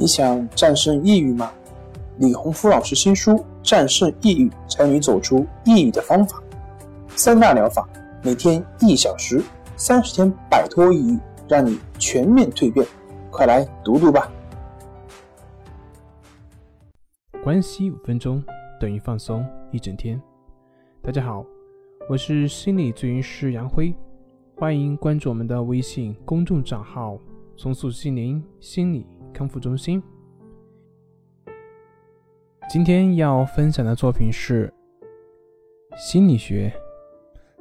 你想战胜抑郁吗？李洪福老师新书《战胜抑郁，教你走出抑郁的方法》，三大疗法，每天一小时，三十天摆脱抑郁，让你全面蜕变。快来读读吧！关系五分钟等于放松一整天。大家好，我是心理咨询师杨辉，欢迎关注我们的微信公众账号“重塑心灵心理”。康复中心。今天要分享的作品是心理学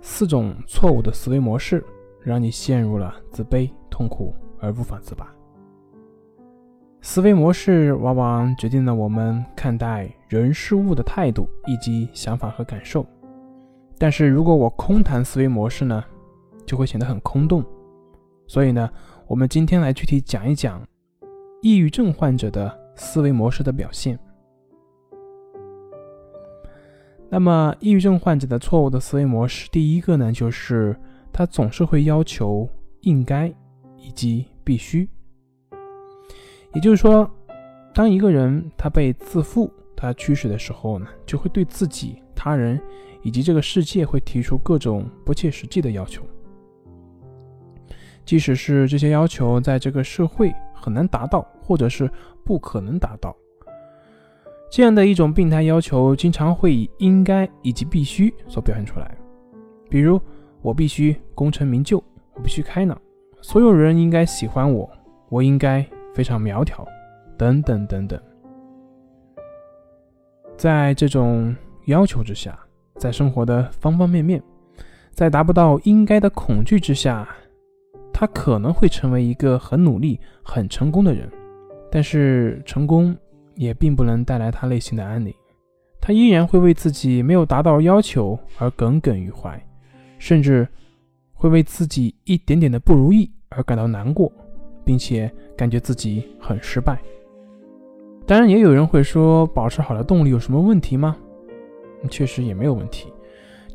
四种错误的思维模式，让你陷入了自卑、痛苦而无法自拔。思维模式往往决定了我们看待人事物的态度以及想法和感受。但是如果我空谈思维模式呢，就会显得很空洞。所以呢，我们今天来具体讲一讲。抑郁症患者的思维模式的表现。那么，抑郁症患者的错误的思维模式，第一个呢，就是他总是会要求应该以及必须。也就是说，当一个人他被自负他驱使的时候呢，就会对自己、他人以及这个世界会提出各种不切实际的要求，即使是这些要求在这个社会。很难达到，或者是不可能达到，这样的一种病态要求，经常会以应该以及必须所表现出来。比如，我必须功成名就，我必须开朗，所有人应该喜欢我，我应该非常苗条，等等等等。在这种要求之下，在生活的方方面面，在达不到应该的恐惧之下。他可能会成为一个很努力、很成功的人，但是成功也并不能带来他内心的安宁。他依然会为自己没有达到要求而耿耿于怀，甚至会为自己一点点的不如意而感到难过，并且感觉自己很失败。当然，也有人会说，保持好的动力有什么问题吗？确实也没有问题，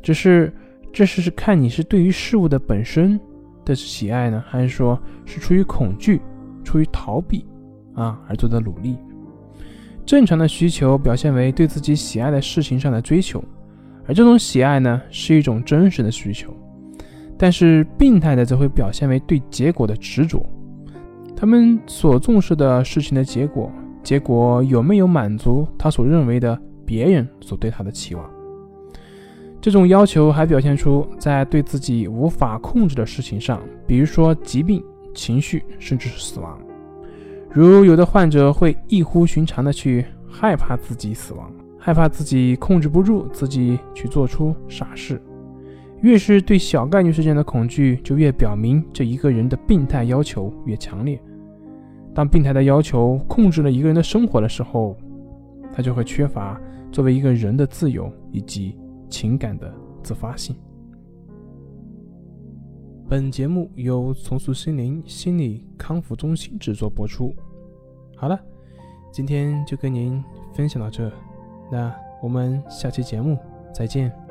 只是这是看你是对于事物的本身。的喜爱呢，还是说是出于恐惧、出于逃避啊而做的努力？正常的需求表现为对自己喜爱的事情上的追求，而这种喜爱呢是一种真实的需求。但是病态的则会表现为对结果的执着，他们所重视的事情的结果，结果有没有满足他所认为的别人所对他的期望？这种要求还表现出在对自己无法控制的事情上，比如说疾病、情绪，甚至是死亡。如有的患者会异乎寻常的去害怕自己死亡，害怕自己控制不住自己去做出傻事。越是对小概率事件的恐惧，就越表明这一个人的病态要求越强烈。当病态的要求控制了一个人的生活的时候，他就会缺乏作为一个人的自由以及。情感的自发性。本节目由重塑心灵心理康复中心制作播出。好了，今天就跟您分享到这，那我们下期节目再见。